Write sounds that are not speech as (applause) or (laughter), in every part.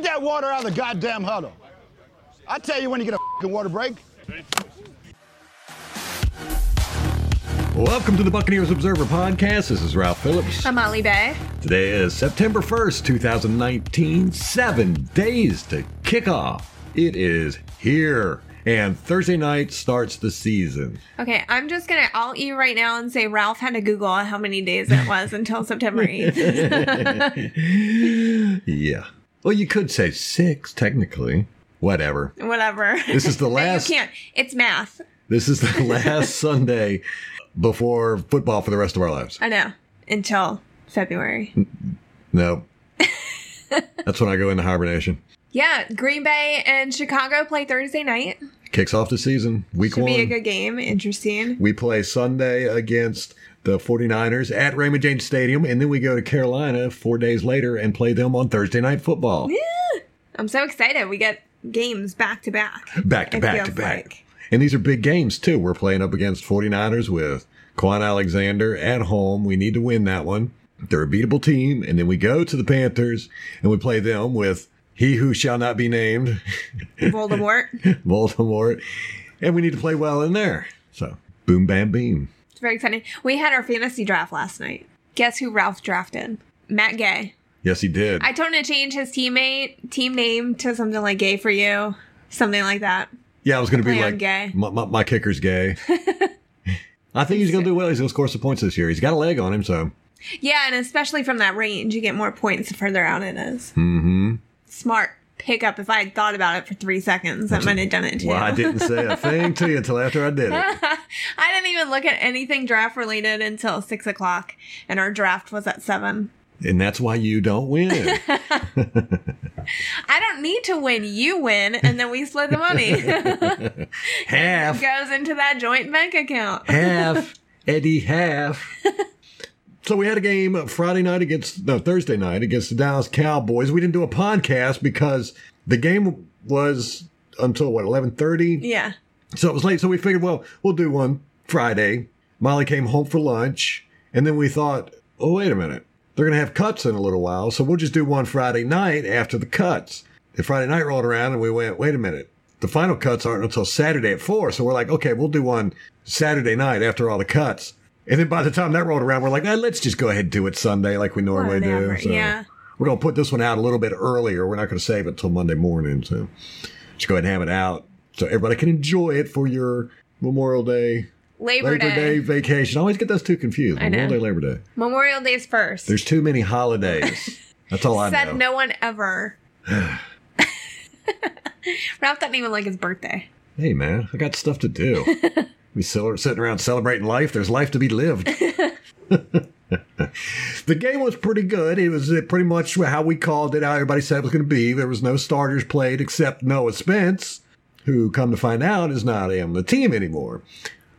Get that water out of the goddamn huddle. I tell you when you get a fucking water break. Welcome to the Buccaneers Observer Podcast. This is Ralph Phillips. I'm Molly Bay. Today is September 1st, 2019. Seven days to kick off. It is here. And Thursday night starts the season. Okay, I'm just gonna alt you right now and say Ralph had to Google how many days it was until September 8th. (laughs) Yeah. Well, you could say six, technically. Whatever. Whatever. This is the (laughs) last- You can't. It's math. This is the (laughs) last Sunday before football for the rest of our lives. I know. Until February. No. (laughs) That's when I go into hibernation. Yeah, Green Bay and Chicago play Thursday night. Kicks off the season. Week one. Should be a good game. Interesting. We play Sunday against the 49ers at Raymond James Stadium, and then we go to Carolina four days later and play them on Thursday Night Football. Yeah. I'm so excited. We get games back to back. Back to back to back. like. And these are big games, too. We're playing up against 49ers with Kwon Alexander at home. We need to win that one. They're a beatable team. And then we go to the Panthers and we play them with He Who Shall Not Be Named, (laughs) Voldemort. Voldemort. And we need to play well in there. So, boom, bam, beam. Very exciting. We had our fantasy draft last night. Guess who Ralph drafted? Matt Gay. Yes, he did. I told him to change his teammate team name to something like "Gay for You," something like that. Yeah, I was going to be like, gay. My, my, my kicker's gay. (laughs) I think he's going to do well. He's going to score some points this year. He's got a leg on him, so Yeah, and especially from that range, you get more points the further out it is. Mm-hmm. Smart pickup. If I had thought about it for three seconds, that might have done it too. well, I didn't say a thing to you until after I did it. (laughs) I didn't even look at anything draft related until six o'clock, and our draft was at seven. And that's why you don't win. (laughs) (laughs) I don't need to win. You win, and then we split the money. half, Goes into that joint bank account. half, Eddie, half. So we had a game Friday night against, no, Thursday night against the Dallas Cowboys. We didn't do a podcast because the game was until what, 1130? Yeah. So it was late. So we figured, well, we'll do one Friday. Molly came home for lunch. And then we thought, oh, wait a minute. They're going to have cuts in a little while. So we'll just do one Friday night after the cuts. And Friday night rolled around and we went, wait a minute. The final cuts aren't until Saturday at four. So we're like, okay, we'll do one Saturday night after all the cuts. And then by the time that rolled around, we're like, eh, let's just go ahead and do it Sunday like we normally Whatever, do. So yeah. We're going to put this one out a little bit earlier. We're not going to save it until Monday morning. So just go ahead and have it out so everybody can enjoy it for your Memorial Day, Labor, Labor Day, Day. vacation. I always get those two confused. I know. Memorial Day, Labor Day. Memorial Day is first. There's too many holidays. (laughs) That's all I Said know. no one ever. (sighs) (laughs) Ralph doesn't even like his birthday. Hey, man, I got stuff to do. (laughs) we still sitting around celebrating life. There's life to be lived. (laughs) (laughs) the game was pretty good. It was uh, pretty much how we called it, how everybody said it was going to be. There was no starters played except Noah Spence, who, come to find out, is not on the team anymore.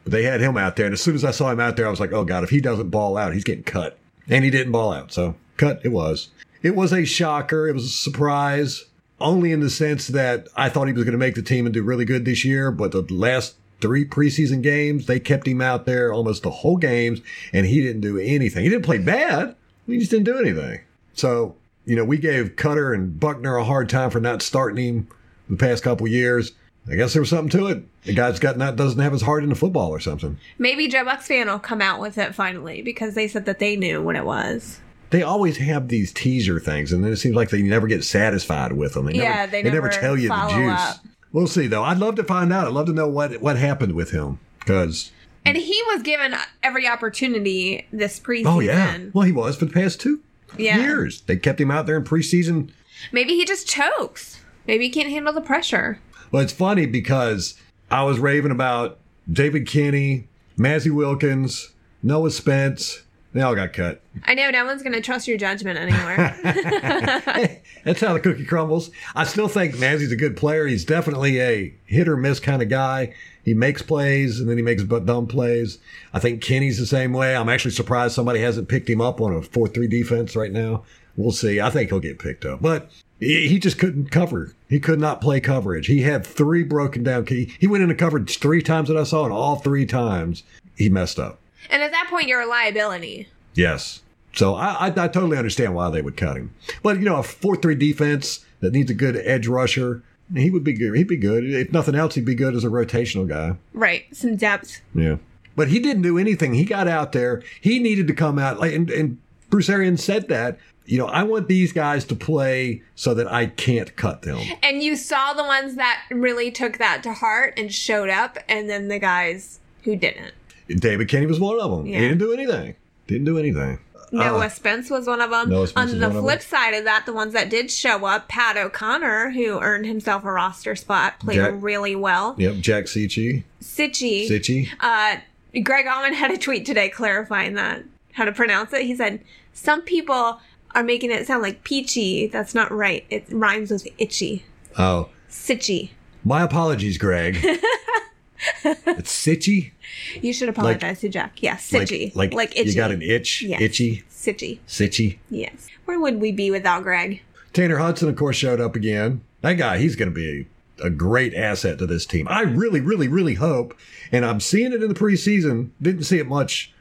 But they had him out there, and as soon as I saw him out there, I was like, oh, God, if he doesn't ball out, he's getting cut. And he didn't ball out, so cut it was. It was a shocker. It was a surprise, only in the sense that I thought he was going to make the team and do really good this year, but the last three preseason games, they kept him out there almost the whole games, and he didn't do anything. He didn't play bad. He just didn't do anything. So, you know, we gave Koetter and Buckner a hard time for not starting him the past couple years. I guess there was something to it. The guy's got not doesn't have his heart in the football or something. Maybe Joe Bucks fan will come out with it finally because they said that they knew what it was. They always have these teaser things, and then it seems like they never get satisfied with them. They Yeah, never, they never never tell you the juice. up. We'll see, though. I'd love to find out. I'd love to know what what happened with him because And he was given every opportunity this preseason. oh yeah, well he was for the past two Yeah. years. They kept him out there in preseason. Maybe he just chokes. Maybe he can't handle the pressure. Well, it's funny because I was raving about David Kinney, Mazzi Wilkins, Noah Spence. They all got cut. I know no one's going to trust your judgment anymore. (laughs) That's how the cookie crumbles. I still think Mazzi's a good player. He's definitely a hit or miss kind of guy. He makes plays and then he makes dumb plays. I think Kenny's the same way. I'm actually surprised somebody hasn't picked him up on a 4-3 defense right now. We'll see. I think he'll get picked up, but he he just couldn't cover. He could not play coverage. He had three broken down. He, he went into coverage three times that I saw, and all three times he messed up. And at that point, you're a liability. Yes. So I, I, I totally understand why they would cut him. But you know, a four three defense that needs a good edge rusher, he would be good. He'd be good. If nothing else, he'd be good as a rotational guy. Right. Some depth. Yeah. But he didn't do anything. He got out there. He needed to come out. Like, and, and Bruce Arians said that. You know, I want these guys to play so that I can't cut them. And you saw the ones that really took that to heart and showed up, and then the guys who didn't. David Kenny was one of them. Yeah. He didn't do anything. Didn't do anything. Noah Spence was one of them. Noah Spence On the flip side of that, the ones that did show up, Pat O'Connor, who earned himself a roster spot, played Jack- really well. Yep. Jack Cichy. Sitchy. Sitchy. Uh, Greg Auman had a tweet today clarifying that how to pronounce it. He said some people are making it sound like peachy. That's not right. It rhymes with itchy. Oh. Sitchy. My apologies, Greg. (laughs) (laughs) it's Sitchy. You should apologize to Jack. Yeah, sitchy. Like, like itchy. you got an itch. Yes. Itchy. Sitchy. Sitchy. Yes. Where would we be without Greg? Tanner Hudson, of course, showed up again. That guy, he's going to be a great asset to this team. I really, really, really hope, and I'm seeing it in the preseason. Didn't see it much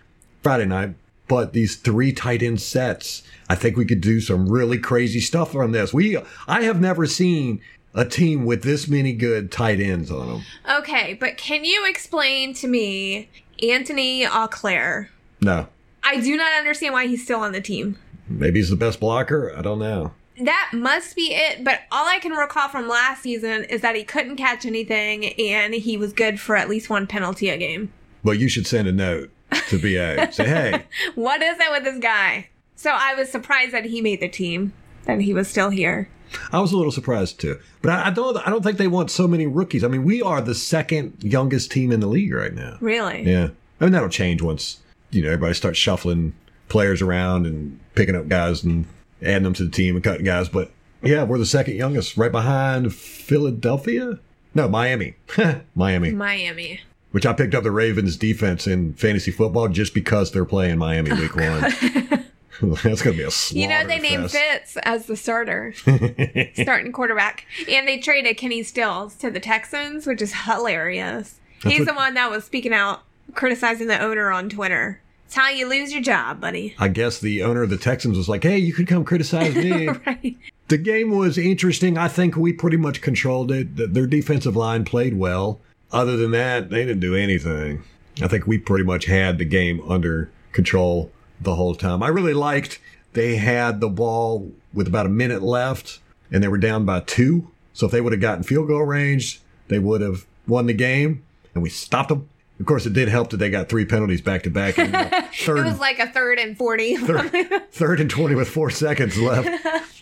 Friday night, but these three tight end sets, I think we could do some really crazy stuff on this. We, I have never seen a team with this many good tight ends on them. Okay, but can you explain to me Anthony Auclair? No, I do not understand why he's still on the team. maybe he's the best blocker. I don't know. That must be it, but all I can recall from last season is that he couldn't catch anything and he was good for at least one penalty a game. But you should send a note to BA. Say, hey, (laughs) What is it with this guy? So I was surprised that he made the team, that he was still here. I was a little surprised too, but I, I don't. I don't think they want so many rookies. I mean, we are the second youngest team in the league right now. Really? Yeah, I mean that'll change once you know everybody starts shuffling players around and picking up guys and adding them to the team and cutting guys. But yeah, we're the second youngest, right behind Philadelphia. No, Miami. (laughs) Miami, Miami. which I picked up the Ravens defense in fantasy football just because they're playing Miami oh, week one. (laughs) (laughs) That's gonna be a slaughter. You know they named. Fitz as the starter, (laughs) starting quarterback, and they traded Kenny Stills to the Texans, which is hilarious. That's He's what- the one that was speaking out, criticizing the owner on Twitter. It's how you lose your job, buddy. I guess the owner of the Texans was like, "Hey, you could come criticize me." (laughs) right. The game was interesting. I think we pretty much controlled it. Their defensive line played well. Other than that, they didn't do anything. I think we pretty much had the game under control the whole time. I really liked they had the ball with about a minute left and they were down by two. So if they would have gotten field goal range, they would have won the game and we stopped them. Of course, it did help that they got three penalties back to back. in (laughs) Third It was like a third and 40. (laughs) third and 20 with four seconds left.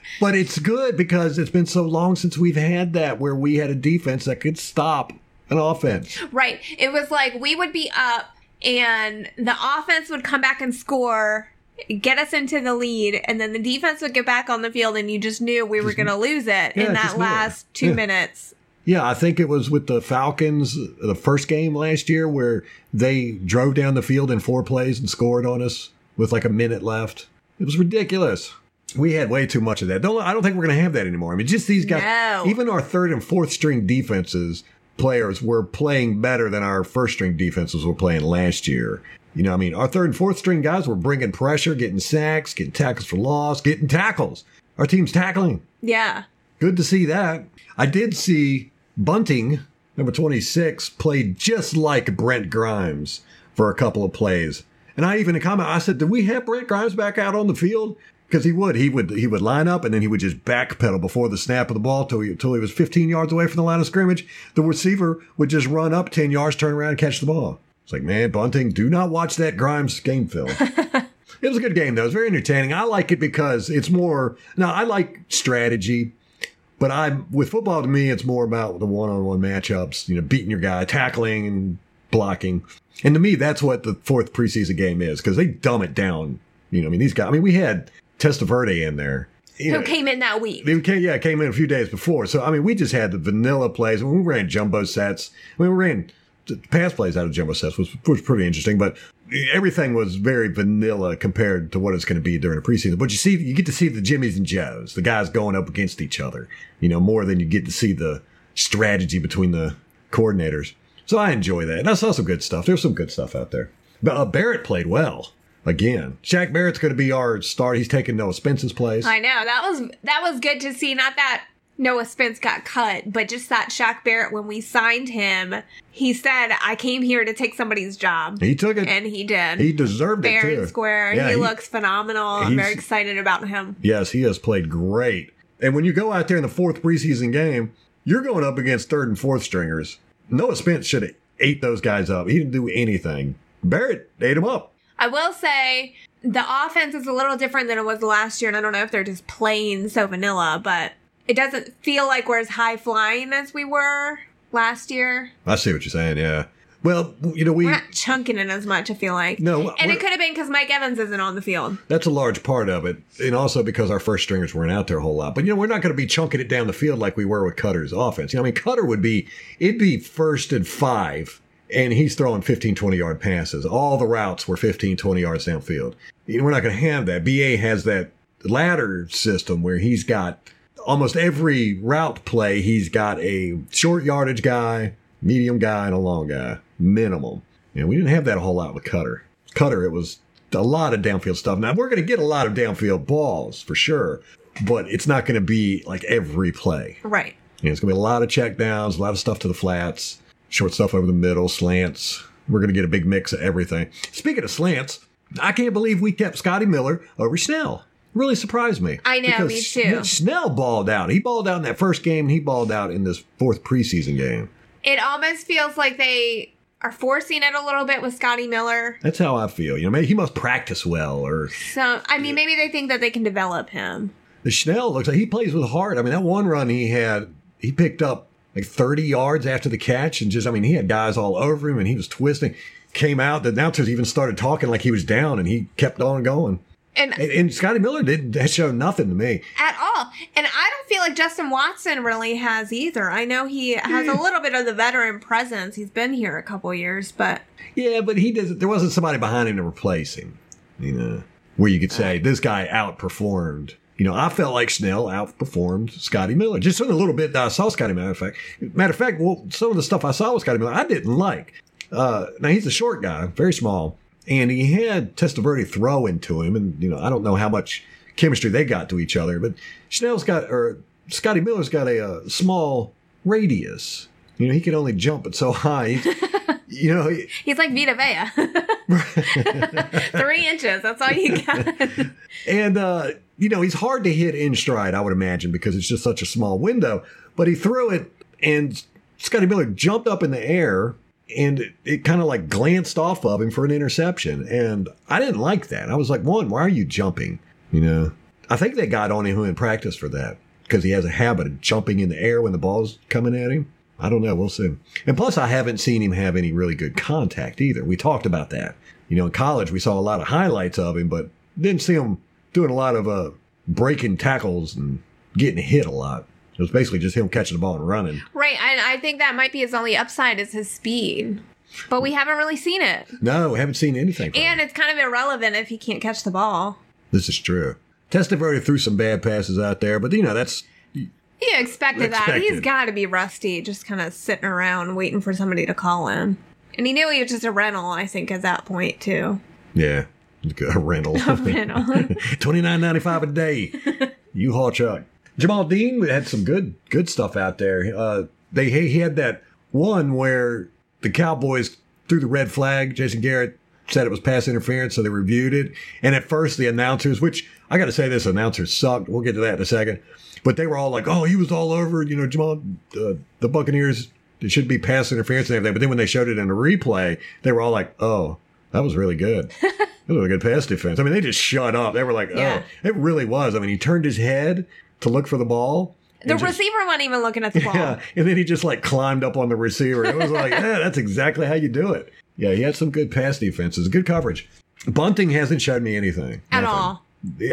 (laughs) but it's good because it's been so long since we've had that where we had a defense that could stop an offense. right. It was like we would be up and the offense would come back and score, get us into the lead, and then the defense would get back on the field and you just knew we were going to lose it Yeah, in just that knew last two Yeah. minutes. Yeah, I think it was with the Falcons the first game last year where they drove down the field in four plays and scored on us with like a minute left. It was ridiculous. We had way too much of that. Don't I don't think we're going to have that anymore. I mean, just these guys. No. Even our third and fourth string defenses players were playing better than our first string defenses were playing last year. You know, I mean, our third and fourth string guys were bringing pressure, getting sacks, getting tackles for loss, getting tackles. Our team's tackling. Yeah. Good to see that. I did see Bunting, number 26, played just like Brent Grimes for a couple of plays. And I even comment, I said, did we have Brent Grimes back out on the field? Because he would, he would, he would line up and then he would just backpedal before the snap of the ball till he, till he was 15 yards away from the line of scrimmage. The receiver would just run up 10 yards, turn around, and catch the ball. It's like, man, Bunting, do not watch that Grimes game film. (laughs) It was a good game though. It was very entertaining. I like it because it's more. Now I like strategy, but I with football to me it's more about the one-on-one matchups. You know, beating your guy, tackling and blocking. And to me, that's what the fourth preseason game is because they dumb it down. You know, I mean these guys. I mean we had Testaverde in there. You Who know, came in that week? they came, yeah, came in a few days before. So I mean, we just had the vanilla plays. and we ran jumbo sets. I mean, we ran pass plays out of jumbo sets, which was pretty interesting. But everything was very vanilla compared to what it's going to be during the preseason. But you see, you get to see the Jimmies and Joes, the guys going up against each other. You know, more than you get to see the strategy between the coordinators. So I enjoy that, and I saw some good stuff. There's some good stuff out there. But uh, Barrett played well. Again. Shaq Barrett's going to be our start. He's taking Noah Spence's place. I know that was that was good to see. Not that Noah Spence got cut, but just that Shaq Barrett when we signed him, he said, "I came here to take somebody's job," he took it. and he did. he deserved it fair too. and square. Yeah, he, looks phenomenal. I'm very excited about him. Yes, he has played great. And when you go out there in the fourth preseason game, you're going up against third and fourth stringers. Noah Spence should have ate those guys up. He didn't do anything. Barrett ate him up. I will say the offense is a little different than it was last year, and I don't know if they're just playing so vanilla, but it doesn't feel like we're as high flying as we were last year. I see what you're saying. Yeah. Well, you know, we We're not chunking it as much. I feel like No, and it could have been because Mike Evans isn't on the field. that's a large part of it, and also because our first stringers weren't out there a whole lot. But you know, we're not going to be chunking it down the field like we were with Koetter's offense. You know, I mean, Koetter would be it'd be first and five, and he's throwing 15, 20 yard passes. All the routes were 15, 20 yards downfield. We're not going to have that. BA has that ladder system where he's got almost every route play. He's got a short yardage guy, medium guy, and a long guy, minimum. And we didn't have that a whole lot with Koetter. Koetter, it was a lot of downfield stuff. Now we're going to get a lot of downfield balls for sure, but it's not going to be like every play. Right. You know, it's going to be a lot of check downs, a lot of stuff to the flats, short stuff over the middle, slants. We're going to get a big mix of everything. Speaking of slants, I can't believe we kept Scotty Miller over Schnell. Really surprised me. I know, me too. Schnell balled out. He balled out in that first game. and He balled out in this fourth preseason game. It almost feels like they are forcing it a little bit with Scotty Miller. That's how I feel. You know, maybe he must practice well, or So I mean, maybe they think that they can develop him. the Schnell looks like he plays with heart. I mean, that one run he had, he picked up like 30 yards after the catch, and just, I mean, he had guys all over him, and he was twisting. Came out, the announcers even started talking like he was down, and he kept on going. And And, and Scotty Miller didn't that showed nothing to me. at all. And I don't feel like Justin Watson really has either. I know he has a little bit of the veteran presence. He's been here a couple years, but Yeah, but he doesn't. There wasn't somebody behind him to replace him. You know, where you could say uh. this guy outperformed. You know, I felt like Schnell outperformed Scotty Miller. Just in a little bit that I saw Scotty. Matter of fact, matter of fact, well, some of the stuff I saw with Scotty Miller, I didn't like. Uh, now he's a short guy, very small, and he had Testaverde throw into him, and you know, I don't know how much chemistry they got to each other, but Schnell's got or Scotty Miller's got a, uh small radius. You know, he can only jump it so high. (laughs) you know, he's like Vita Vea. (laughs) Three inches. That's all you got. And, uh, you know, he's hard to hit in stride, I would imagine, because it's just such a small window. But he threw it, and Scotty Miller jumped up in the air, and it, it kind of like glanced off of him for an interception. And I didn't like that. I was like, one, why are you jumping? You know, I think they got on him in practice for that because he has a habit of jumping in the air when the ball's coming at him. I don't know. We'll see. And plus, I haven't seen him have any really good contact either. We talked about that. You know, in college, we saw a lot of highlights of him, but didn't see him doing a lot of uh, breaking tackles and getting hit a lot. It was basically just him catching the ball and running. right. And I think that might be his only upside is his speed. But we haven't really seen it. No, we haven't seen anything. And him. it's kind of irrelevant if he can't catch the ball. This is true. Testaverde threw some bad passes out there, but you know that's You expected, that. Expected. He's got to be rusty, just kind of sitting around waiting for somebody to call him. And he knew he was just a rental, I think, at that point, too. yeah, a rental. (laughs) rental. (laughs) Twenty nine ninety five a day. U Haul truck. Jamel Dean had some good good stuff out there. Uh, they he had that one where the Cowboys threw the red flag. Jason Garrett said it was pass interference, so they reviewed it. And at first, the announcers, which I got to say, this announcer sucked. We'll get to that in a second. But they were all like, "Oh, he was all over." You know, Jamal, uh, the Buccaneers. It should be pass interference and everything. But then when they showed it in a replay, they were all like, "Oh, that was really good." (laughs) That was a good pass defense. I mean, they just shut up. They were like, Yeah. oh, it really was. I mean, he turned his head to look for the ball. The just- receiver wasn't even looking at the ball. yeah, and then he just like climbed up on the receiver. It was like, (laughs) yeah, that's exactly how you do it. Yeah, he had some good pass defenses, good coverage. Bunting hasn't showed me anything At Nothing. all.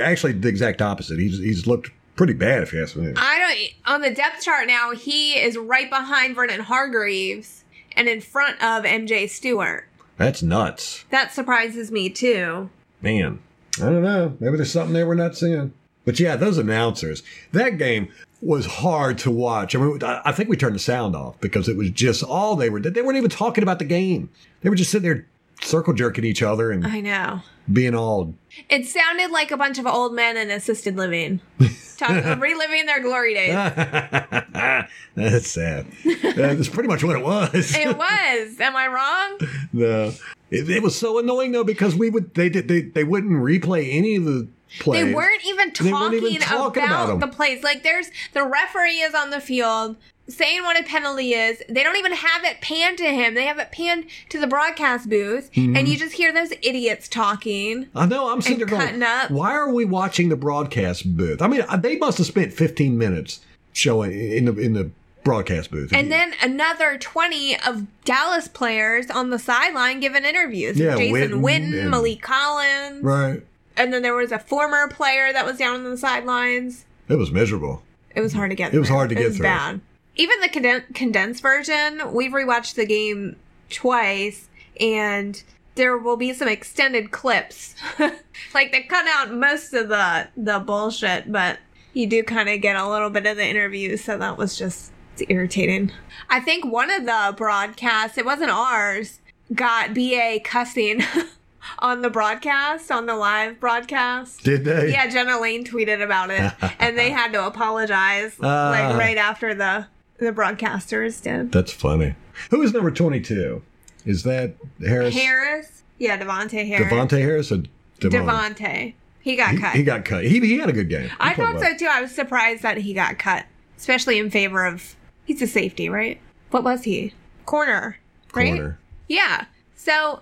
Actually, the exact opposite. He's he's looked pretty bad, if you ask me. I don't. On the depth chart now, he is right behind Vernon Hargreaves and in front of MJ Stewart. That's nuts, That surprises me too. man. I don't know. Maybe there's something there we're not seeing. But yeah, those announcers. That game was hard to watch. I mean, I I think we turned the sound off because it was just all they were. They weren't even talking about the game. They were just sitting there circle jerking each other and I know. being all. It sounded like a bunch of old men in assisted living, (laughs) talking, reliving their glory days. (laughs) That's sad. That's pretty much what it was. It (laughs) was. Am I wrong? No, it, it was so annoying though because we would they did they, they wouldn't replay any of the plays. They weren't even They weren't talking, even talking about, about the plays. Like there's the referee is on the field saying what a penalty is. They don't even have it panned to him. They have it panned to the broadcast booth, Mm-hmm. and you just hear those idiots talking. I know. I'm sitting there going, up. why are we watching the broadcast booth? I mean, they must have spent 15 minutes showing in the in the broadcast booth. And then another 20 of Dallas players on the sideline giving interviews. Yeah, Jason Witten Witten, and- Maliek Collins. right, And then there was a former player that was down on the sidelines. it was miserable. It was hard to get It was hard to It get was through. bad. Even the conden- condensed version, we've rewatched the game twice, and there will be some extended clips. (laughs) like they cut out most of the the bullshit, but you do kind of get a little bit of the interview, so that was just it's irritating. I think one of the broadcasts, it wasn't ours, got BA cussing (laughs) on the broadcast, on the live broadcast. Did they? Yeah, Jenna Laine tweeted about it, and they had to apologize Ah. like right after the the broadcasters did. That's funny. Who is number 22? Is that Harris? Harris, yeah, Devonte Harris, Devontae Harris or Devon? Devonte, he got He, cut. he got cut. He, he had a good game. He I thought well. so too. I was surprised that he got cut, especially in favor of he's a safety, right? What was he? Corner, right? Corner. Yeah. So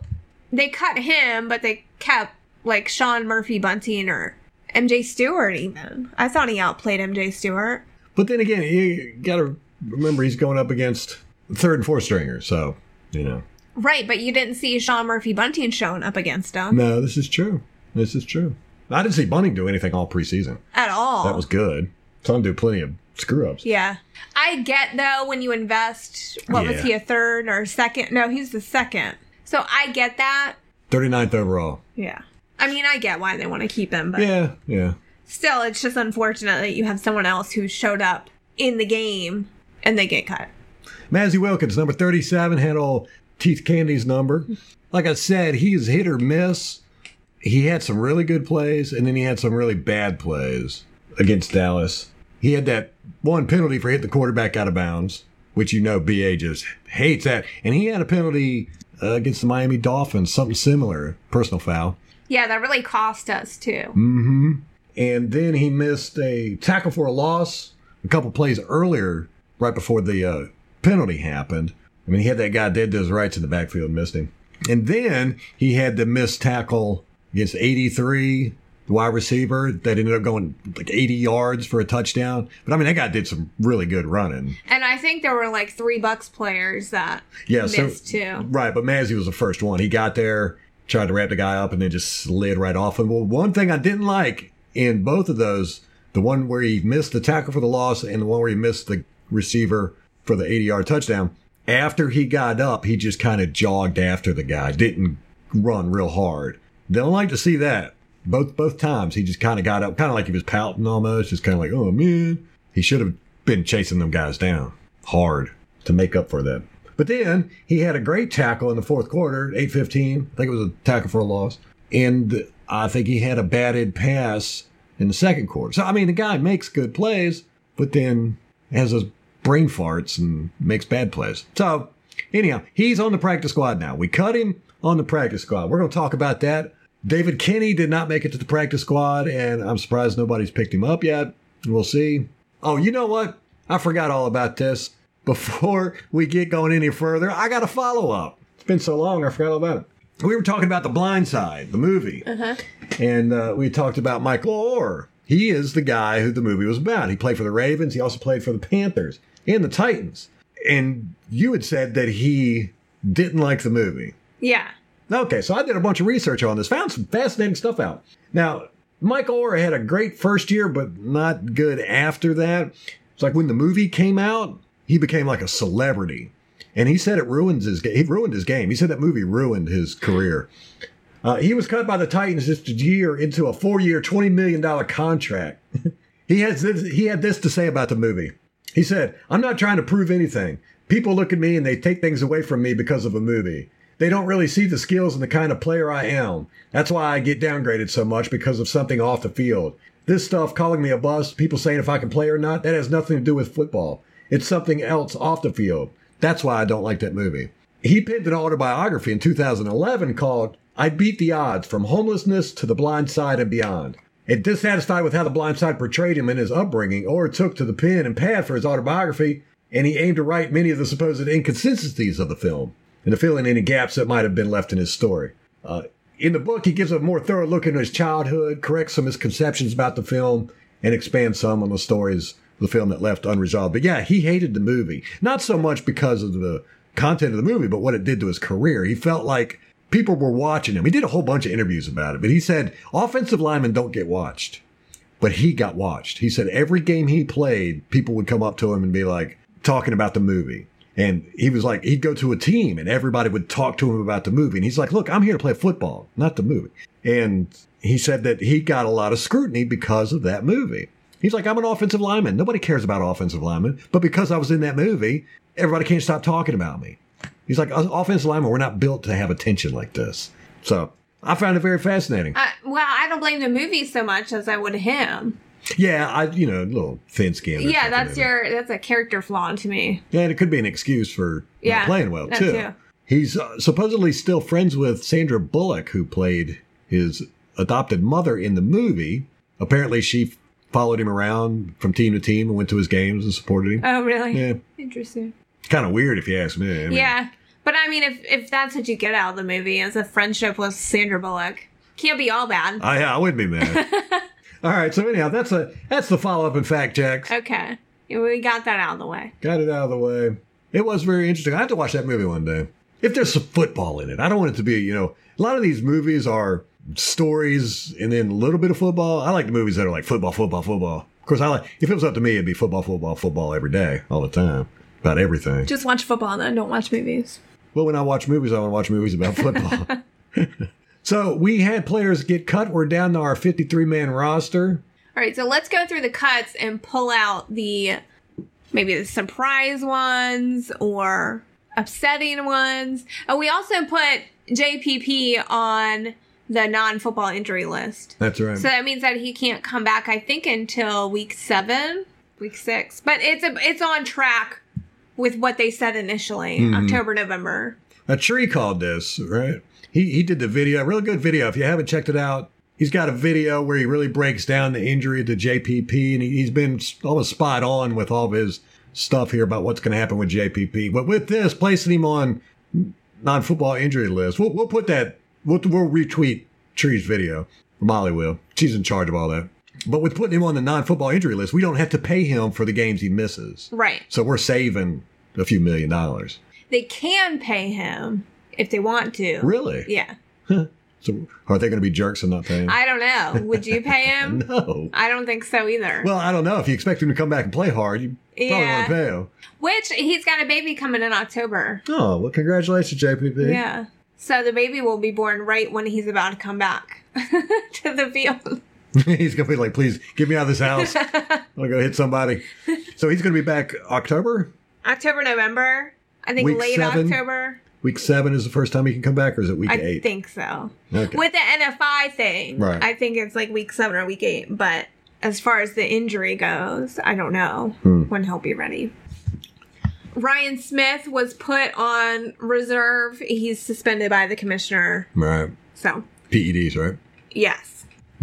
they cut him, but they kept like Sean Murphy Bunting or MJ Stewart. Even I thought he outplayed MJ Stewart. But then again, you got to remember he's going up against third and fourth stringers. So, you know. Right, but you didn't see Sean Murphy Bunting showing up against him No, this is true. This is true. I didn't see Bunting do anything all preseason. at all. That was good. Saw him do plenty of screw ups. yeah. I get though when you invest. What was he a third or second? No, he's the second. So I get that. 39th overall. Yeah. I mean, I get why they want to keep him, but Yeah, yeah. still, it's just unfortunate that you have someone else who showed up in the game and they get cut. Mazzi Wilkins, number 37, had all Teeth Candy's number. Like I said, he's hit or miss. He had some really good plays, and then he had some really bad plays against Dallas. He had that one penalty for hitting the quarterback out of bounds, which you know BA just hates that. And he had a penalty uh, against the Miami Dolphins, something similar, personal foul. Yeah, that really cost us too. Mm-hmm. And then he missed a tackle for a loss a couple plays earlier, right before the uh, penalty happened. I mean, he had that guy dead to his rights in the backfield, missed him. And then he had the missed tackle against 83, the wide receiver, that ended up going like 80 yards for a touchdown. But I mean, that guy did some really good running. And I think there were like three Bucks players that Yeah, so missed too. right, but Mazzi was the first one. He got there, tried to wrap the guy up, and then just slid right off. And well, one thing I didn't like in both of those, the one where he missed the tackle for the loss, and the one where he missed the receiver for the 80 yard touchdown. After he got up, he just kind of jogged after the guy, didn't run real hard. Don't like to see that. Both both times, he just kind of got up, kind of like he was pouting almost, just kind of like, oh man. He should have been chasing them guys down hard to make up for that. But then he had a great tackle in the fourth quarter, 8-15. I think it was a tackle for a loss. And I think he had a batted pass in the second quarter. So, I mean, the guy makes good plays, but then has those brain farts and makes bad plays. So, anyhow, he's on the practice squad now. We cut him on the practice squad. We're going to talk about that. David Kenny did not make it to the practice squad, and I'm surprised nobody's picked him up yet. We'll see. Oh, you know what? I forgot all about this. (laughs) Before we get going any further, I got a follow up. It's been so long, I forgot all about it. We were talking about The Blind Side, the movie, and uh, we talked about Michael Oher. He is the guy who the movie was about. He played for the Ravens. He also played for the Panthers and the Titans. And you had said that he didn't like the movie. Yeah. Okay, so I did a bunch of research on this, found some fascinating stuff out. Now, Michael Oher had a great first year, but not good after that. It's like when the movie came out, he became like a celebrity, and he said it ruins his game. He ruined his game. He said that movie ruined his career. Uh, he was cut by the Titans this year into a four-year, twenty million dollar contract. (laughs) he has this, he had this to say about the movie. He said, "I'm not trying to prove anything. People look at me and they take things away from me because of a movie. they don't really see the skills and the kind of player I am. That's why I get downgraded so much because of something off the field. This stuff, calling me a bust, people saying if I can play or not, that has nothing to do with football. It's something else off the field. That's why I don't like that movie. He penned an autobiography in 2011 called I Beat the Odds From Homelessness to the Blind Side and Beyond. And dissatisfied with how the blind side portrayed him in his upbringing, Oher took to the pen and pad for his autobiography, and he aimed to right many of the supposed inconsistencies of the film and to fill in any gaps that might have been left in his story. Uh, in the book, he gives a more thorough look into his childhood, corrects some misconceptions about the film, and expands some on the stories of the film that left unresolved. But yeah, he hated the movie. Not so much because of the content of the movie, but what it did to his career. He felt like people were watching him. He did a whole bunch of interviews about it, but he said offensive linemen don't get watched, but he got watched. He said every game he played, people would come up to him and be like talking about the movie. And he was like, he'd go to a team and everybody would talk to him about the movie. And he's like, look, I'm here to play football, not the movie. And he said that he got a lot of scrutiny because of that movie. He's like, I'm an offensive lineman. Nobody cares about offensive linemen. But because I was in that movie, everybody can't stop talking about me. He's like, "Us offensive linemen, we're not built to have attention like this. So I found it very fascinating. Uh, well, I don't blame the movie so much as I would him. Yeah, I, you know, a little thin skin. Yeah, that's your that's a character flaw to me. Yeah, and it could be an excuse for Yeah, not playing well that too. too. He's uh, supposedly still friends with Sandra Bullock, who played his adopted mother in the movie. Apparently, she followed him around from team to team and went to his games and supported him. Oh, really? Yeah. Interesting. Kind of weird if you ask me. I mean, yeah, but I mean, if if that's what you get out of the movie is a friendship with Sandra Bullock, can't be all bad. I, I wouldn't be mad. (laughs) All right, so anyhow, that's a that's the follow up and fact checks. okay, we got that out of the way. Got it out of the way. It was very interesting. I have to watch that movie one day. If there's some football in it, I don't want it to be, you know, a lot of these movies are stories and then a little bit of football. I like the movies that are like football, football, football. Of course, I like, if it was up to me, it'd be football, football, football every day, all the time, about everything. Just watch football and then. Don't watch movies. Well, when I watch movies, I want to watch movies about football. (laughs) so we had players get cut. We're down to our 53 man roster. All right, so let's go through the cuts and pull out the maybe the surprise ones or upsetting ones. And we also put JPP on the non-football injury list. That's right. So that means that he can't come back I think until week 7, week 6. But it's a, it's on track with what they said initially, Mm-hmm. October, November. A tree called this, right? He he did the video, a really good video. If you haven't checked it out, he's got a video where he really breaks down the injury to JPP, and he, he's been almost spot on with all of his stuff here about what's going to happen with JPP. But with this, placing him on non-football injury list, we'll we'll put that. We'll, we'll retweet Tree's video. Molly will. She's in charge of all that. But with putting him on the non-football injury list, we don't have to pay him for the games he misses. Right. So we're saving a few million dollars. They can pay him if they want to. Really? Yeah. (laughs) So are they going to be jerks and not pay him? I don't know. Would you pay him? (laughs) no. I don't think so either. Well, I don't know. If you expect him to come back and play hard, you probably Yeah. want to pay him. Which he's got a baby coming in October. Oh, well, congratulations, JPP. Yeah. So the baby will be born right when he's about to come back (laughs) to the field. (laughs) he's going to be like, please get me out of this house. (laughs) I'll go hit somebody. So he's going to be back October? October, November. I think Week late seven? October. Week seven is the first time he can come back, or is it week I eight? think so. Okay. With the NFI thing, Right. I think it's like week seven or week eight. But as far as the injury goes, I don't know Hmm. when he'll be ready. Ryan Smith was put on reserve. He's suspended by the commissioner. right. So, PEDs, right? yes.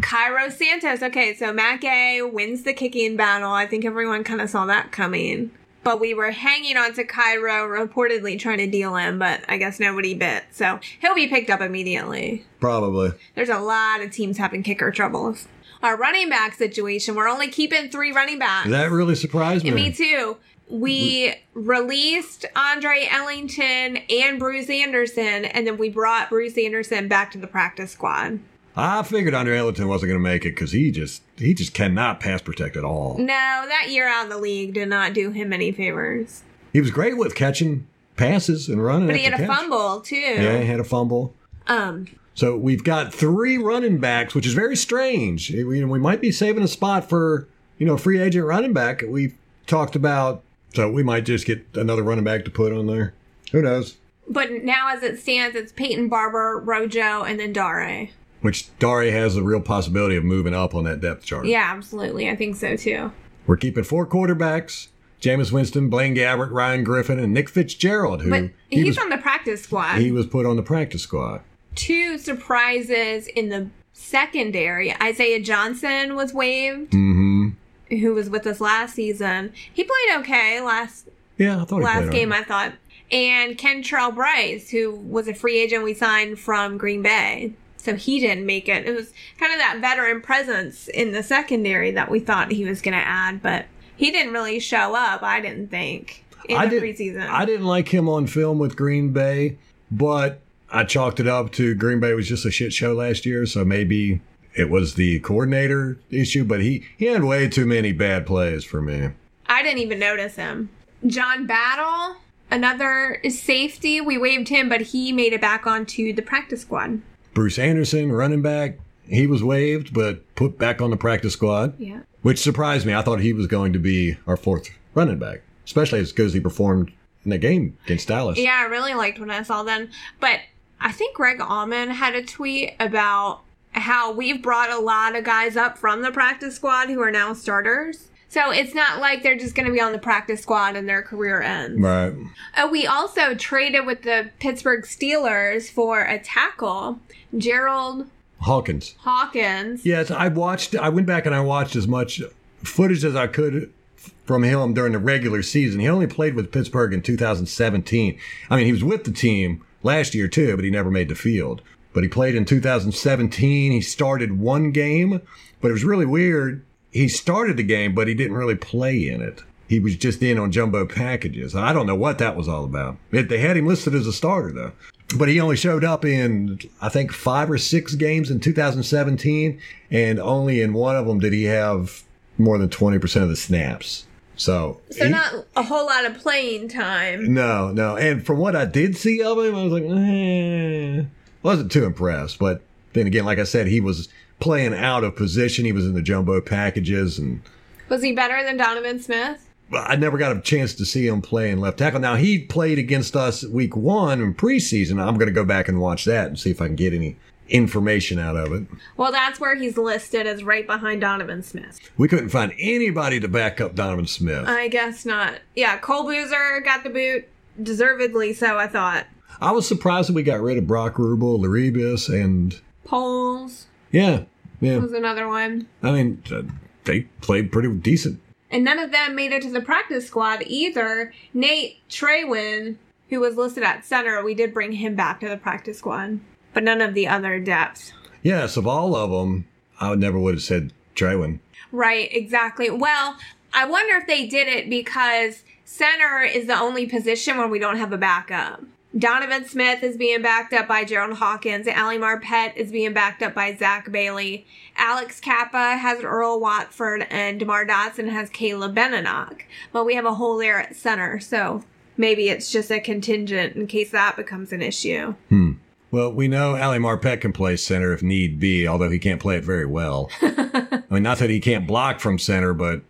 Cairo Santos. Okay, so Matt Gay wins the kicking battle. I think everyone kind of saw that coming. But we were hanging on to Cairo, reportedly trying to deal him, but I guess nobody bit. So he'll be picked up immediately. Probably. There's a lot of teams having kicker troubles. Our running back situation, we're only keeping three running backs. That really surprised me. Me too. We released Andre Ellington and Bruce Anderson, and then we brought Bruce Anderson back to the practice squad. I figured Andre Ellington wasn't going to make it because he just he just cannot pass protect at all. No, that year out of the league did not do him any favors. He was great with catching passes and running. But he had a catch. fumble too. Yeah, he had a fumble. Um, So we've got three running backs, which is very strange. We, we might be saving a spot for you know free agent running back. We've talked about, so we might just get another running back to put on there. Who knows? But now, as it stands, it's Peyton Barber, Rojo, and then Dare. Which Dari has a real possibility of moving up on that depth chart. Yeah, absolutely. I think so too. We're keeping four quarterbacks: Jameis Winston, Blaine Gabbert, Ryan Griffin, and Nick Fitzgerald, who But he he's was on the practice squad. he was put on the practice squad. Two surprises in the secondary. Isaiah Johnson was waived, Mm-hmm. who was with us last season. He played okay last Yeah, I thought last game, all I thought. And Kentrell Brice, who was a free agent we signed from Green Bay. So he didn't make it. It was kind of that veteran presence in the secondary that we thought he was going to add, but he didn't really show up, I didn't think, in I the did, preseason. I didn't like him on film with Green Bay, but I chalked it up to Green Bay was just a shit show last year, so maybe it was the coordinator issue. But he he had way too many bad plays for me. I didn't even notice him. John Battle, another safety. We waived him, but he made it back onto the practice squad. Bruce Anderson, running back, he was waived but put back on the practice squad, Yeah. which surprised me. I thought he was going to be our fourth running back, especially because he performed in the game against Dallas. Yeah, I really liked what I saw then. But I think Greg Auman had a tweet about how we've brought a lot of guys up from the practice squad who are now starters. So it's not like they're just going to be on the practice squad and their career ends. Right. Oh, we also traded with the Pittsburgh Steelers for a tackle, Jerald Hawkins. Hawkins. Yes, I watched. I went back and I watched as much footage as I could from him during the regular season. He only played with Pittsburgh in 2017. I mean, he was with the team last year too, but he never made the field. But he played in 2017. He started one game, but it was really weird. He started the game, but he didn't really play in it. He was just in on jumbo packages. I don't know what that was all about. It, they had him listed as a starter though. But he only showed up in, I think, five or six games in 2017, and only in one of them did he have more than 20% of the snaps. So, So he- not a whole lot of playing time. no, no. And from what I did see of him, I was like, eh, wasn't too impressed. But then again, like I said, he was playing out of position. He was in the jumbo packages, and Was he better than Donovan Smith? I never got a chance to see him play in left tackle. Now he played against us week one in preseason. I'm going to go back and watch that and see if I can get any information out of it. Well, that's where he's listed as right behind Donovan Smith. We couldn't find anybody to back up Donovan Smith. I guess not. Yeah, Cole Boozer got the boot, deservedly so, I thought. I was surprised that we got rid of Brock Rubel, Laribus, and Poles yeah, yeah. was another one. I mean, uh, they played pretty decent. And none of them made it to the practice squad either. Nate Trewyn, who was listed at center, we did bring him back to the practice squad. But none of the other depth. Yes, of all of them, I never would have said Trewyn. Right, exactly. Well, I wonder if they did it because center is the only position where we don't have a backup. Donovan Smith is being backed up by Jerald Hawkins. Ali Marpet is being backed up by Zach Bailey. Alex Cappa has Earl Watford, and DeMar Dotson has Caleb Benenoch. But we have a hole there at center, so maybe it's just a contingent in case that becomes an issue. Hmm. Well, we know Ali Marpet can play center if need be, although he can't play it very well. (laughs) I mean, not that he can't block from center, but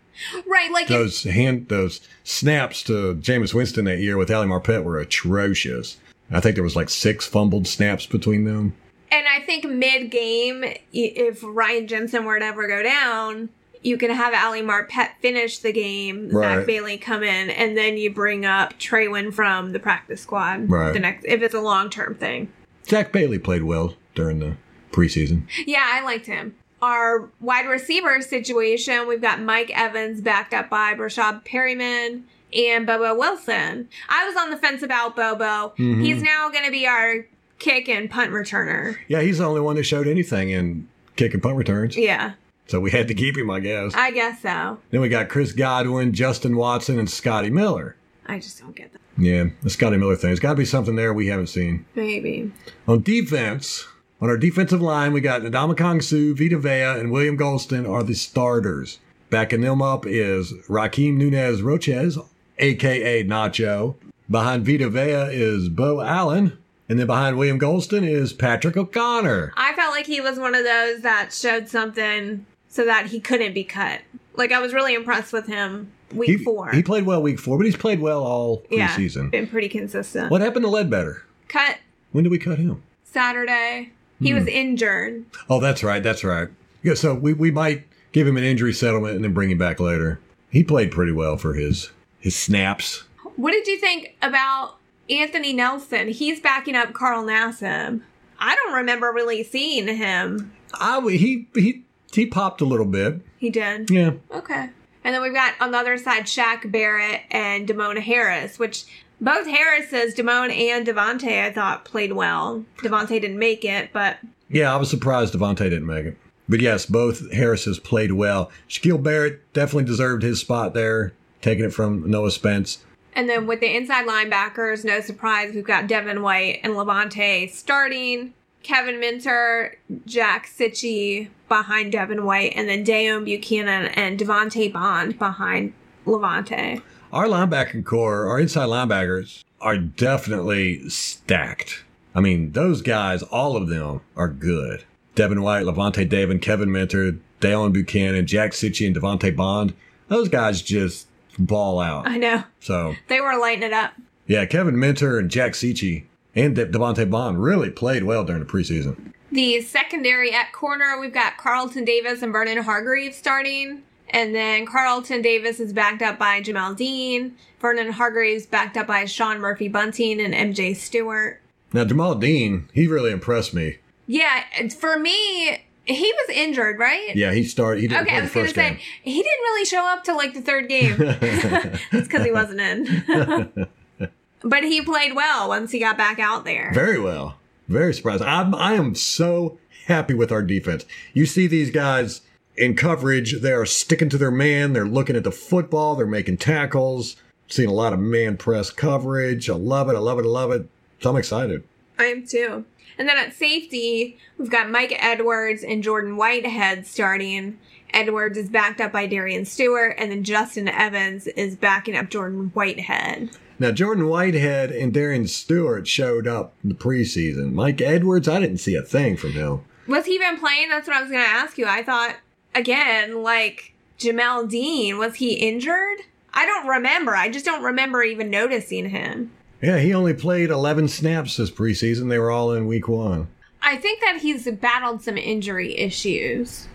Right, like those hand those snaps to Jameis Winston that year with Ali Marpet were atrocious. I think there was like six fumbled snaps between them. And I think mid game, if Ryan Jensen were to ever go down, you can have Ali Marpet finish the game, Right. Zach Bailey come in, and then you bring up Trewyn from the practice squad. Right. The next, if it's a long term thing. Zach Bailey played well during the preseason. Yeah, I liked him. Our wide receiver situation, we've got Mike Evans backed up by Breshad Perriman and Bobo Wilson. I was on the fence about Bobo. Mm-hmm. He's now going to be our kick and punt returner. Yeah, he's the only one that showed anything in kick and punt returns. Yeah, So we had to keep him, I guess. I guess so. Then we got Chris Godwin, Justin Watson, and Scotty Miller. I just don't get that. Yeah, the Scotty Miller thing. There's got to be something there we haven't seen. Maybe. On defense, on our defensive line, we got Ndamukong Suh, Vita Vea, and William Gholston are the starters. Backing them up is Rakeem Nunez Roches, aka Nacho. Behind Vita Vea is Beau Allen. And then behind William Gholston is Patrick O'Connor. I felt like he was one of those that showed something so that he couldn't be cut. Like I was really impressed with him week He, four. he played well week four, but he's played well all preseason. yeah, been pretty consistent. What happened to Ledbetter? cut When did we cut him? Saturday. He was hmm. injured. Oh, that's right. That's right. Yeah, so we, we might give him an injury settlement and then bring him back later. He played pretty well for his his snaps. What did you think about Anthony Nelson? He's backing up Carl Nassib. I don't remember really seeing him. I he he he popped a little bit. He did. Yeah. Okay. And then we've got on the other side Shaq Barrett and Demone Harris, which both Harrises, Demone and Devontae, I thought played well. Devontae didn't make it, but Yeah, I was surprised Devontae didn't make it. But yes, both Harrises played well. Shaquille Barrett definitely deserved his spot there, taking it from Noah Spence. and then with the inside linebackers, no surprise, we've got Devin White and Lavonte starting. Kevin Minter, Jack Cichy behind Devin White, and then Deone Bucannon and Devante Bond behind Lavonte. Our linebacking core, our inside linebackers, are definitely stacked. I mean, those guys, all of them are good. Devin White, Lavonte David, Kevin Minter, Deone Bucannon, Jack Cichy, and Devante Bond. Those guys just ball out. I know. So, They were lighting it up. yeah, Kevin Minter and Jack Cichy and De- Devante Bond really played well during the preseason. The secondary at corner, we've got Carlton Davis and Vernon Hargreaves starting. And then Carlton Davis is backed up by Jamel Dean. Vernon Hargreaves backed up by Sean Murphy Bunting and MJ Stewart. Now, Jamel Dean, he really impressed me. Yeah, for me, he was injured, right? Yeah, he started. He didn't Okay, play I the was gonna say he didn't really show up till like the third game. (laughs) (laughs) That's because he wasn't in. (laughs) but he played well once he got back out there. Very well. Very surprised. I'm, I am so happy with our defense. You see these guys in coverage, they're sticking to their man. They're looking at the football. They're making tackles. Seeing a lot of man press coverage. I love it. I love it. I love it. So I'm excited. I am too. And then at safety, we've got Mike Edwards and Jordan Whitehead starting. Edwards is backed up by Darian Stewart, and then Justin Evans is backing up Jordan Whitehead. Now, Jordan Whitehead and Darian Stewart showed up in the preseason. Mike Edwards, I didn't see a thing from him. Was he even playing? That's what I was going to ask you. I thought, again, like Jamel Dean, was he injured? I don't remember. I just don't remember even noticing him. Yeah, he only played 11 snaps this preseason. They were all in week one. I think that he's battled some injury issues.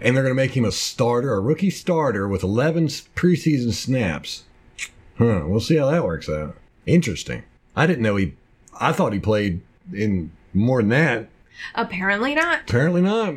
And they're going to make him a starter, a rookie starter with 11 preseason snaps. Huh, we'll see how that works out. Interesting. I didn't know he, I thought he played in more than that. Apparently not. Apparently not.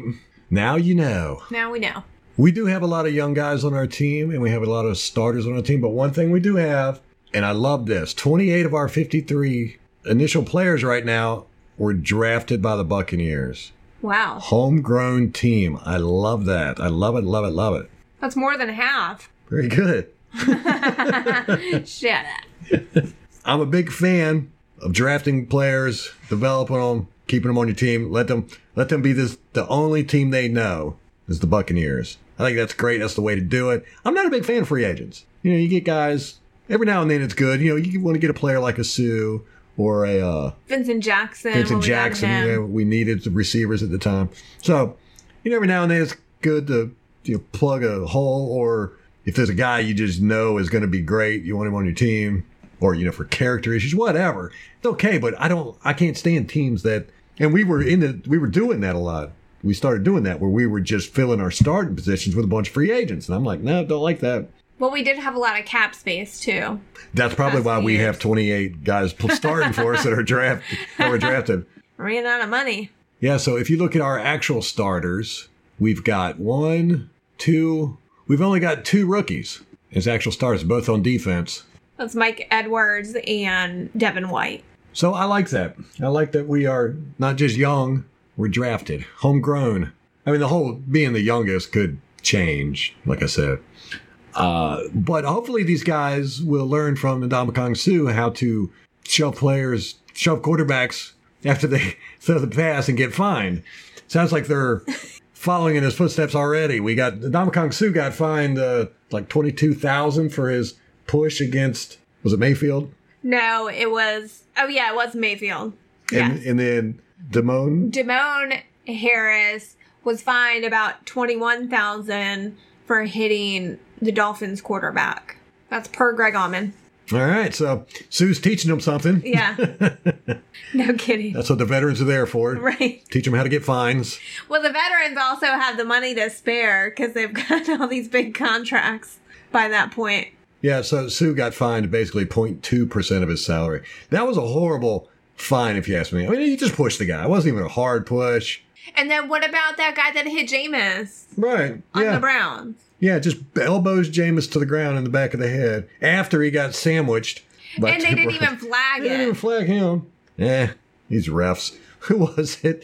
Now you know. Now we know. We do have a lot of young guys on our team and we have a lot of starters on our team, but one thing we do have, and I love this 28 of our 53 initial players right now were drafted by the Buccaneers. Wow. Homegrown team. I love that. I love it, love it, love it. That's more than half. Very good. (laughs) Shut up. (laughs) I'm a big fan of drafting players, developing them, keeping them on your team. Let them let them be this the only team they know is the Buccaneers. I think that's great. That's the way to do it. I'm not a big fan of free agents. You know, you get guys every now and then. It's good. You know, you want to get a player like a Suh or a uh, Vincent Jackson. Vincent when we got Jackson. You know, we needed the receivers at the time. So, you know, every now and then it's good to you know, plug a hole or if there's a guy you just know is going to be great, you want him on your team or, you know, for character issues, whatever. It's okay, but I don't, I can't stand teams that, and we were in the, we were doing that a lot. We started doing that where we were just filling our starting positions with a bunch of free agents. And I'm like, no, don't like that. Well, we did have a lot of cap space too. That's probably why we years. have 28 guys starting for us that are draft, (laughs) that were drafted. Ran out of money. Yeah, so if you look at our actual starters, we've got one, two, we've only got two rookies as actual starters, both on defense. That's Mike Edwards and Devin White. So I like that. I like that we are not just young, we're drafted, homegrown. I mean, the whole being the youngest could change, like I said. Uh, but hopefully these guys will learn from the Ndamukong Suh how to shove players, shove quarterbacks after they (laughs) throw the pass and get fined. Sounds like they're (laughs) following in his footsteps already. We got Ndamukong Suh got fined uh, like twenty two thousand for his push against was it Mayfield? No, it was. Oh yeah, it was Mayfield. And Yes. and then Demone Demone Harris was fined about twenty one thousand for hitting the Dolphins quarterback. That's per Greg Auman. All right, so Suh's teaching them something. Yeah. (laughs) no kidding. That's what the veterans are there for. Right. Teach them how to get fines. Well, the veterans also have the money to spare because they've (laughs) got all these big contracts by that point. Yeah, so Suh got fined basically 0.2% of his salary. That was a horrible fine, if you ask me. I mean, he just pushed the guy. It wasn't even a hard push. And then what about that guy that hit Jameis Right. on yeah. the Browns? Yeah, just elbows Jameis to the ground in the back of the head after he got sandwiched. And they didn't even flag him. They didn't even flag him. Eh, these refs. (laughs) Who was it?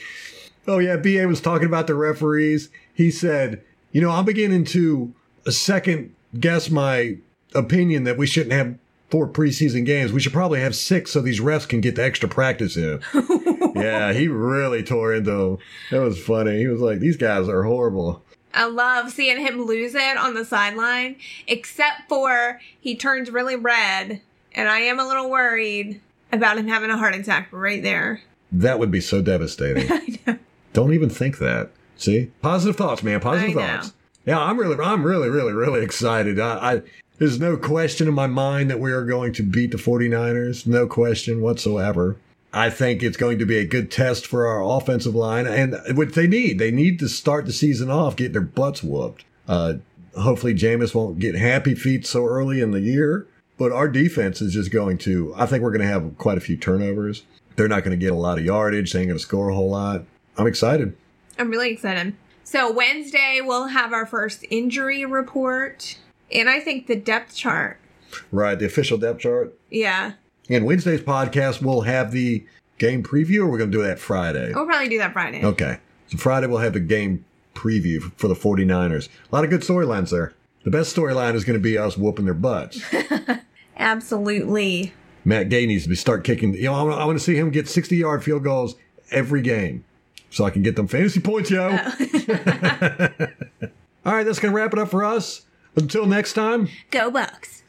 Oh yeah, BA was talking about the referees. He said, "You know, I'm beginning to second guess my opinion that we shouldn't have four preseason games. We should probably have six so these refs can get the extra practice in." (laughs) yeah, he really tore into them. That was funny. He was like, "These guys are horrible." I love seeing him lose it on the sideline, except for he turns really red. And I am a little worried about him having a heart attack right there. That would be so devastating. (laughs) I know. Don't even think that. See, positive thoughts, man. Positive thoughts. Yeah, I'm really, I'm really, really, really excited. I, I, there's no question in my mind that we are going to beat the 49ers. No question whatsoever. I think it's going to be a good test for our offensive line and what they need. They need to start the season off get their butts whooped. Uh, hopefully Jameis won't get happy feet so early in the year, but our defense is just going to, I think we're going to have quite a few turnovers. They're not going to get a lot of yardage. They ain't going to score a whole lot. I'm excited. I'm really excited. So Wednesday we'll have our first injury report, and I think the depth chart. Right, the official depth chart. Yeah, And Wednesday's podcast will have the game preview, or we're going to do that Friday. we'll probably do that Friday. Okay. So Friday we'll have the game preview for the 49ers. A lot of good storylines there. The best storyline is going to be us whooping their butts. (laughs) Absolutely. Matt Gay needs to be start kicking. You know, I want, I want to see him get 60 yard field goals every game so I can get them fantasy points, yo. Oh. (laughs) (laughs) All right, that's going to wrap it up for us. Until next time. Go Bucs.